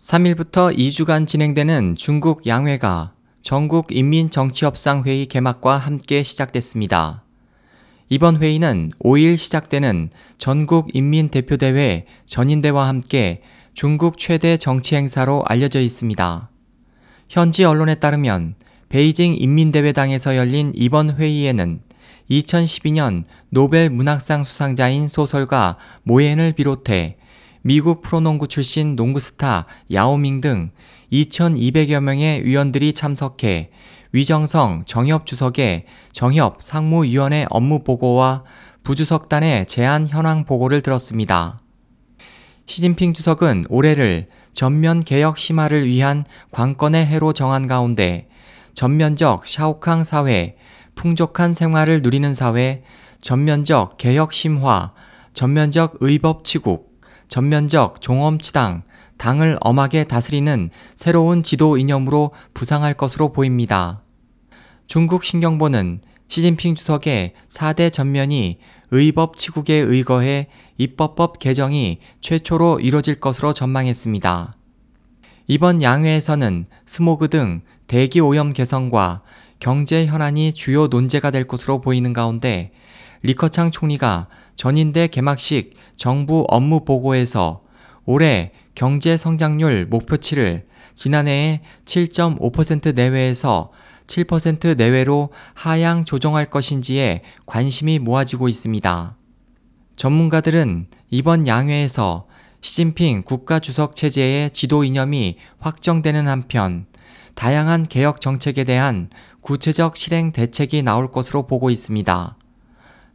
3일부터 2주간 진행되는 중국 양회가 전국 인민정치협상회의 개막과 함께 시작됐습니다. 이번 회의는 5일 시작되는 전국 인민대표대회 전인대와 함께 중국 최대 정치 행사로 알려져 있습니다. 현지 언론에 따르면 베이징 인민대회당에서 열린 이번 회의에는 2012년 노벨 문학상 수상자인 소설가 모엔을 비롯해 미국 프로농구 출신 농구 스타 야오밍 등 2,200여 명의 위원들이 참석해 위정성 정협 주석의 정협 상무위원회 업무 보고와 부주석단의 제안 현황 보고를 들었습니다. 시진핑 주석은 올해를 전면 개혁 심화를 위한 관건의 해로 정한 가운데 전면적 샤오캉 사회, 풍족한 생활을 누리는 사회, 전면적 개혁 심화, 전면적 의법 치국, 전면적 종엄치당, 당을 엄하게 다스리는 새로운 지도 이념으로 부상할 것으로 보입니다. 중국 신경보는 시진핑 주석의 4대 전면이 의법 치국에 의거해 입법법 개정이 최초로 이뤄질 것으로 전망했습니다. 이번 양회에서는 스모그 등 대기 오염 개선과 경제 현안이 주요 논제가 될 것으로 보이는 가운데 리커창 총리가 전인대 개막식 정부 업무 보고에서 올해 경제 성장률 목표치를 지난해의 7.5% 내외에서 7% 내외로 하향 조정할 것인지에 관심이 모아지고 있습니다. 전문가들은 이번 양회에서 시진핑 국가주석 체제의 지도 이념이 확정되는 한편 다양한 개혁 정책에 대한 구체적 실행 대책이 나올 것으로 보고 있습니다.